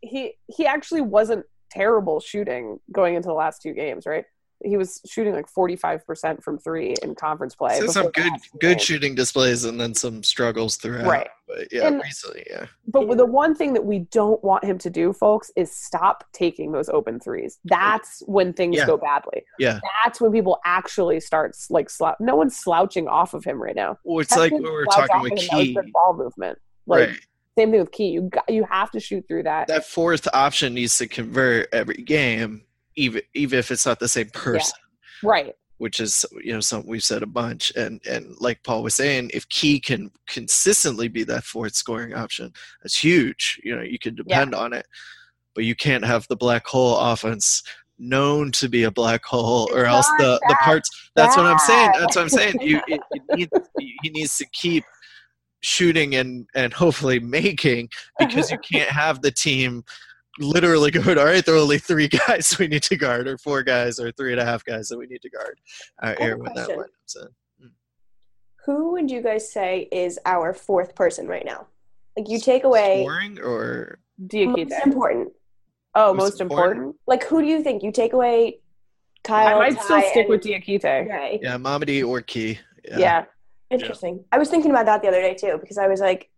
he he actually wasn't terrible shooting going into the last two games, right? He was shooting like forty five percent from three in conference play. So some good good games. shooting displays and then some struggles throughout. Right. But yeah, And- recently, yeah. But with the one thing that we don't want him to do, folks, is stop taking those open threes. That's when things Yeah. go badly. Yeah. That's when people actually start like slou- no one's slouching off of him right now. Well, it's That's like when when we were talking with of him, that was Key. ball movement. Like right. same thing with Key. You got, you have to shoot through that. That fourth option needs to convert every game, even even if it's not the same person. right. which is you know something we've said a bunch. And and like paul was saying if key can consistently be that fourth scoring option that's huge. You know you can depend on it. But you can't have the black hole offense known to be a black hole or It's else the the parts that's what i'm saying that's what i'm saying. You it, it needs, he needs to keep shooting and and hopefully making because you can't have the team literally go all right there are only three guys we need to guard or four guys or three and a half guys that we need to guard uh, have air when that question. lineup's in Who would you guys say is our fourth person right now? Like you take away scoring or Diakite. most important. Oh, Most most important. Like who do you think you take away? Kyle, I might still stick and with Diakite. Ray. yeah Mamadi or Key Yeah. Interesting. I was thinking about that the other day too because I was like,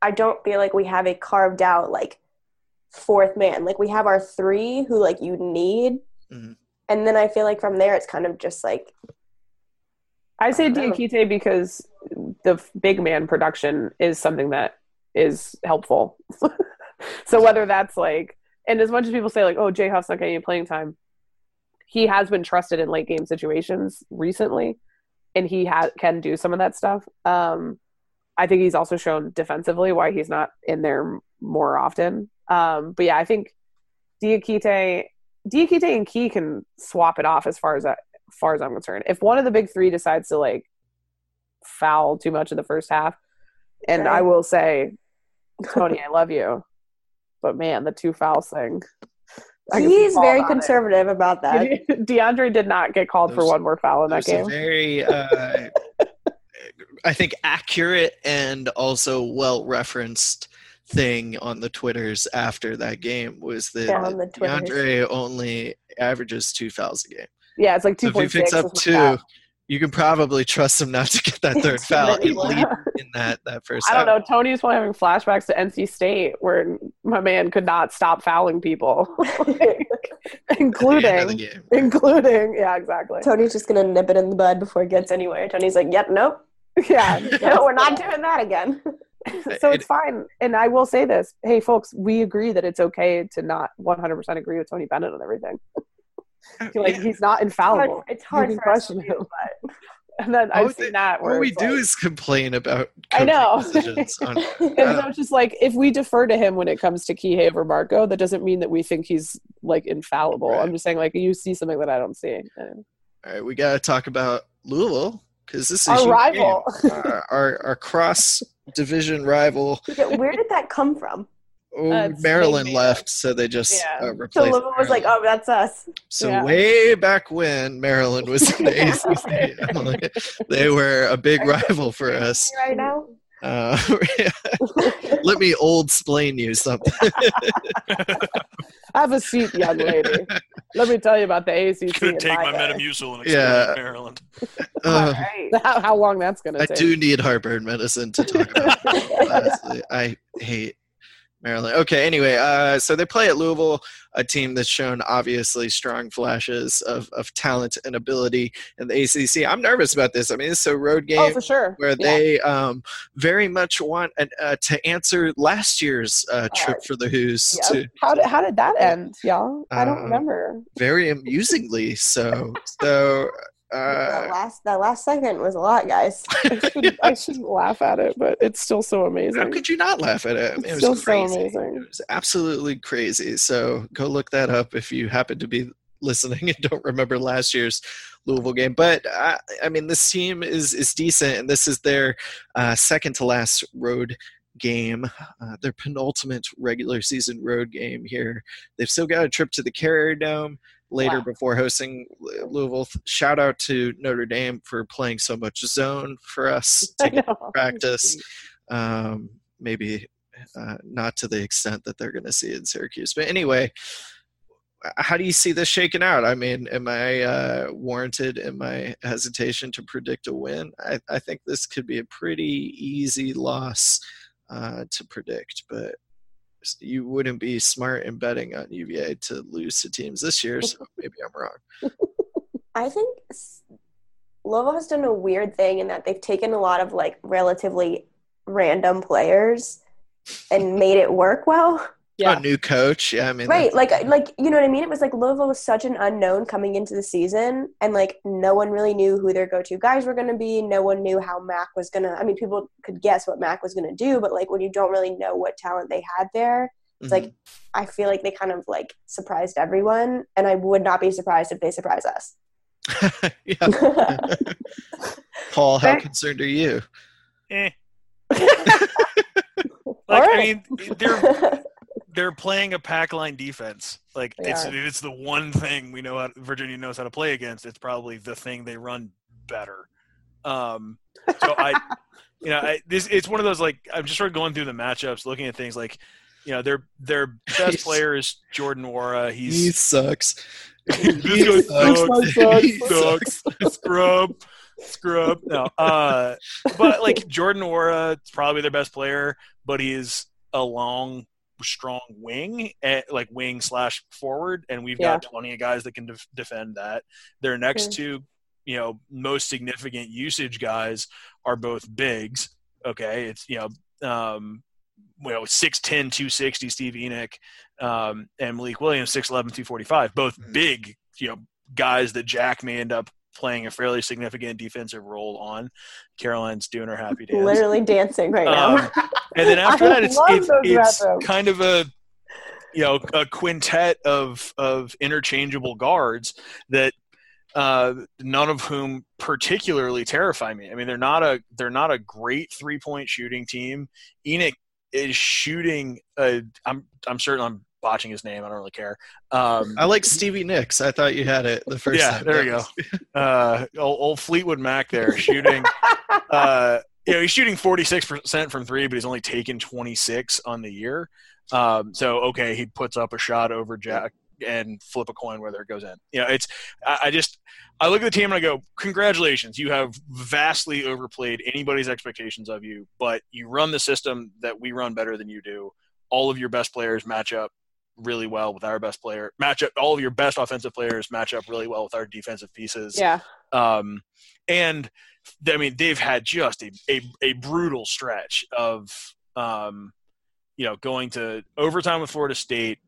I don't feel like we have a carved out like fourth man. Like we have our three who like you need, Mhm. and then I feel like from there it's kind of just like I say I. Diakite because the big man production is something that is helpful. so whether that's like, and as much as people say like, oh, Jay Huff's not getting any playing time, he has been trusted in late game situations recently, and he ha- can do some of that stuff. Um, I think he's also shown defensively why he's not in there more often. Um, but yeah, I think Diakite, Diakite and Key can swap it off as far as I, as far as I'm concerned. If one of the big three decides to like foul too much in the first half, and Okay. I will say, Tony, I love you, but man, the two fouls thing. He's very on it. conservative about that. DeAndre did not get called for one more foul in that game. a very, uh, I think, accurate and also well referenced thing on the Twitters after that game was that Yeah, on the DeAndre only averages two fouls a game. yeah, it's like So if he picks up two, you can probably trust him not to get that third foul and lead in that, that first I don't half. know. Tony's probably having flashbacks to NC State where my man could not stop fouling people, At the end of the including, game. including, yeah, exactly. Tony's just gonna nip it in the bud before it gets anywhere. Tony's like, "Yep, nope, Yeah, no, we're not doing that again." So It- it's fine. And I will say this: Hey, folks, we agree that it's okay to not 100% agree with Tony Bennett on everything. Uh, like Yeah. he's not It's hard, infallible. it's hard You can for us to question do, him. but And then I've seen they- that where All we do like- is complain about I know. decisions on and so it's just like if we defer to him when it comes to Kihei or Marco, that doesn't mean that we think he's like infallible. Right. I'm just saying like you see something that I don't see. And All right, we got to talk about Louisville because this is a Our rival. our, our our cross division rival. Where did that come from? Oh, Uh, Maryland Big left, so they just Yeah. uh, So. Louisville was like, "Oh, that's us." so yeah. way back when Maryland was in the ACC, they were a big rival for us. Right now, Uh, let me old explain you something. Have a seat, young lady. Let me tell you about the ACC. Gonna in take my day. Metamucil and Yeah. explain Maryland. Uh, How, how long that's gonna take? I do need heartburn medicine to talk about. honestly. I hate Maryland. Okay, anyway, uh, so they play at Louisville, a team that's shown obviously strong flashes of, of talent and ability in the ACC. I'm nervous about this. I mean, it's a road game oh, for sure. where Yeah. they um, very much want an, uh, to answer last year's uh, trip for the Hoos Yeah. to How did, how did that end, y'all? I don't Uh, remember. very amusingly so. So. That Uh, last that last second was a lot, guys. I shouldn't, I shouldn't laugh at it, but it's still so amazing. How could you not laugh at it? I mean, it was Still so amazing. It was absolutely crazy. So go look that up if you happen to be listening and don't remember last year's Louisville game. But I, I mean, this team is is decent, and this is their uh, second to last road game, uh, their penultimate regular season road game here. They've still got a trip to the Carrier Dome later Wow. before hosting Louisville. Shout out to Notre Dame for playing so much zone for us to I get know. practice. Um, maybe uh, not to the extent that they're going to see in Syracuse. But anyway, how do you see this shaking out? I mean, am I uh, warranted in my hesitation to predict a win? I, I think this could be a pretty easy loss uh, to predict, but you wouldn't be smart in betting on UVA to lose to teams this year, so maybe I'm wrong. I think Louisville has done a weird thing in that they've taken a lot of like relatively random players and made it work well. Yeah. A new coach, yeah. I mean, Right, like like you know what I mean. It was like Louisville was such an unknown coming into the season, and like no one really knew who their go-to guys were going to be. No one knew how Mack was going to. I mean, people could guess what Mack was going to do, but like when you don't really know what talent they had there, it's like I feel like they kind of like surprised everyone, and I would not be surprised if they surprise us. yeah. Paul, how Right. concerned are you? Eh. Like All I mean, they're they're playing a pack line defense. Like They it's are. it's the one thing we know how Virginia knows how to play against. It's probably the thing they run better. Um, so I, you know, I, this it's one of those like I'm just sort of going through the matchups, looking at things like, you know, their their best player is Jordan Nwora. he He's sucks. this guy sucks. sucks. He He sucks. Scrub. Scrub. No. Uh, but like Jordan Nwora, is probably their best player, but he is a long, strong wing, eh, like wing slash forward, and we've got plenty of guys that can def- defend that. Their next Mm. two, you know, most significant usage guys are both bigs. Okay, it's you know, um, you know, 6'10", 260, Steve Enoch, um, and Malik Williams, 6'11", 245, both Mhm. big, you know, guys that Jack may end up playing a fairly significant defensive role on. Caroline's doing her happy dance. Literally dancing right now. Um, and then after that, it's it's, it's kind of a you know a quintet of of interchangeable guards that uh, none of whom particularly terrify me. I mean, they're not a they're not a great three point shooting team. Enoch is shooting. A, I'm I'm certain I'm botching his name. I don't really care. Um, I like Stevie Nicks. I thought you had it the first yeah, time. there you go. Uh, old, old Fleetwood Mac there shooting. uh, you know, he's shooting 46% from three, but he's only taken 26 on the year. Um, so, okay, he puts up a shot over Jack and flip a coin whether it goes in. You know, it's, I, I just, I look at the team and I go, congratulations, you have vastly overplayed anybody's expectations of you, but you run the system that we run better than you do. All of your best players match up really well with our best player match up all of your best offensive players match up really well with our defensive pieces yeah. um, and I mean they've had just a, a, a brutal stretch of um, you know going to overtime with Florida State,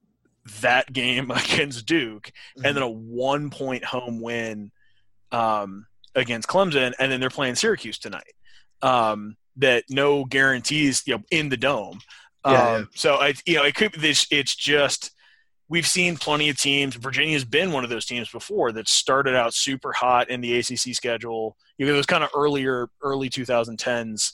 that game against Duke, and then a one point home win um, against Clemson, and then they're playing Syracuse tonight. Um, that no guarantees you know in the dome. Um, Yeah, yeah. So I you know it could this it's just we've seen plenty of teams. Virginia's been one of those teams before that started out super hot in the ACC schedule. You know, those kind of earlier, early 2010s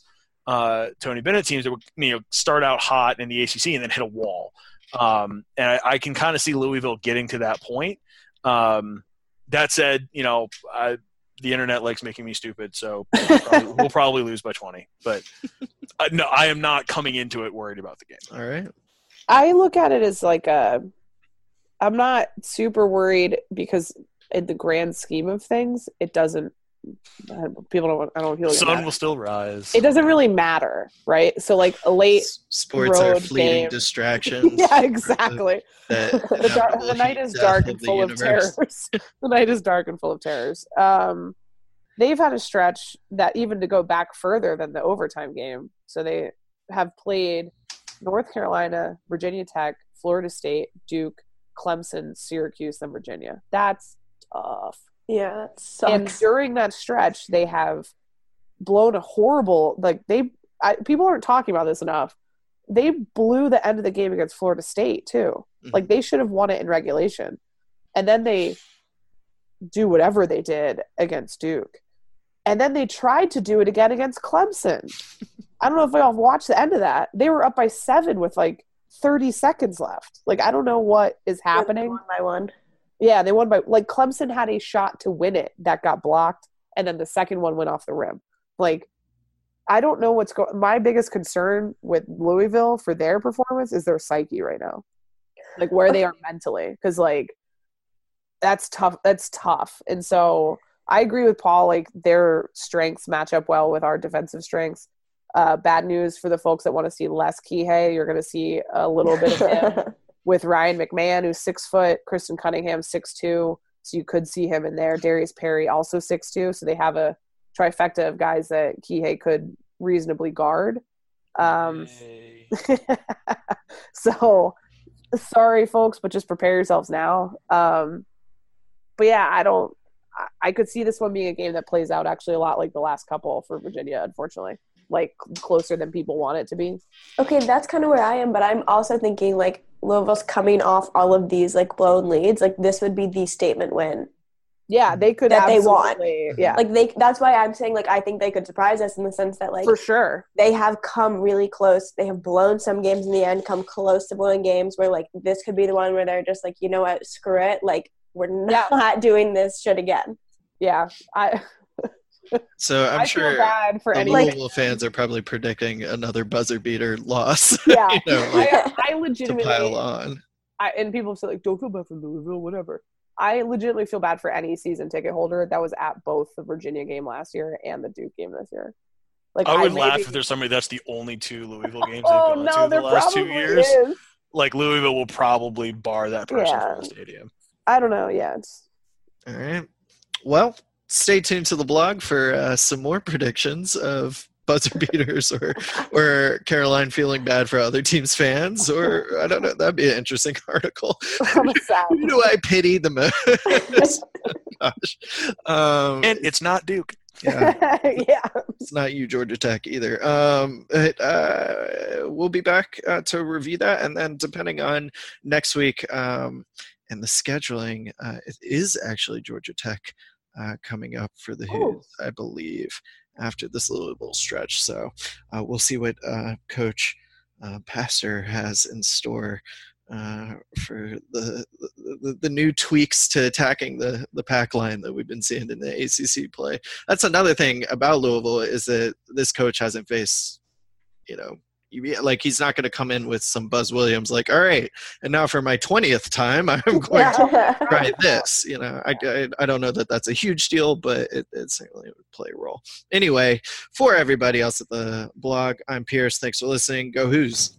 uh, Tony Bennett teams that would you know start out hot in the ACC and then hit a wall. Um, and I, I can kind of see Louisville getting to that point. Um, that said, you know, I, the internet likes making me stupid, so we'll probably, we'll probably lose by 20. But uh, no, I am not coming into it worried about the game. All right. I look at it as like a. I'm not super worried because in the grand scheme of things, it doesn't. People don't. I don't feel like sun will still rise. it doesn't really matter, right? So like a late. S- Sports are fleeting game. distractions. yeah, exactly. that the, dark, inevitable the night is dark and the full of universe. terrors. the night is dark and full of terrors. Um, they've had a stretch that even to go back further than the overtime game. So they have played North Carolina, Virginia Tech, Florida State, Duke, Clemson, Syracuse, and Virginia. That's tough. yeah, that And during that stretch, they have blown a horrible like they. I, people aren't talking about this enough. They blew the end of the game against Florida State too. Mhm. Like they should have won it in regulation, and then they do whatever they did against Duke, and then they tried to do it again against Clemson. I don't know if y'all watched the end of that. They were up by seven with like 30 seconds left. Like I don't know what is happening. one by one. Yeah, they won by like Clemson had a shot to win it that got blocked, and then the second one went off the rim. Like, I don't know what's going. My biggest concern with Louisville for their performance is their psyche right now, like where they are mentally, because like that's tough. That's tough, and so I agree with Paul. Like their strengths match up well with our defensive strengths. Uh, bad news for the folks that want to see less Kihei. You're going to see a little bit of him with Ryan McMahon, who's six foot, Christen Cunningham, six two. So you could see him in there. Darius Perry, also six two. So they have a trifecta of guys that Kihei could reasonably guard. Um, so sorry, folks, but just prepare yourselves now. Um, but yeah, I don't. I- could see this one being a game that plays out actually a lot like the last couple for Virginia, unfortunately, like closer than people want it to be. Okay, that's kind of where I am, but I'm also thinking like Louisville's coming off all of these like blown leads. Like this would be the statement win Yeah, they could That they want. Yeah, Like they, that's why I'm saying like I think they could surprise us in the sense that like for sure. they have come really close. They have blown some games in the end, come close to blowing games where like this could be the one where they're just like, you know what, screw it. Like we're Yeah. not doing this shit again. Yeah, I So I'm I sure bad for the any. Louisville fans are probably predicting another buzzer beater loss. yeah, you know, like, I, I to legitimately pile on. I, and people say like, "Don't feel bad for Louisville, whatever." I legitimately feel bad for any season ticket holder that was at both the Virginia game last year and the Duke game this year. Like I would maybe- laugh if there's somebody that's the only two Louisville games they've Oh gone no, to in the last two years. is. Like Louisville will probably bar that person Yeah. from the stadium. I don't know. Yeah, it's All right. Well, stay tuned to the blog for uh, some more predictions of buzzer beaters or or Caroline feeling bad for other teams' fans, or I don't know. That'd be an interesting article. Who do I pity the most? Gosh. Um, And it's not Duke. yeah, yeah. it's not you, Georgia Tech, either. Um, but, uh, we'll be back uh, to review that, and then depending on next week um, and the scheduling, uh, it is actually Georgia Tech uh, coming up for the Oh. Hoos, I believe, after this little stretch. So uh, we'll see what uh, Coach uh, Pastner has in store. Uh, for the, the the new tweaks to attacking the the pack line that we've been seeing in the ACC play, that's another thing about Louisville is that this coach hasn't faced, you know, like he's not going to come in with some Buzz Williams like, all right, and now for my twentieth time, I'm going to try this. You know, I, I I don't know that that's a huge deal, but it, it certainly would play a role. Anyway, for everybody else at the blog, I'm Pierce. Thanks for listening. Go Hoos.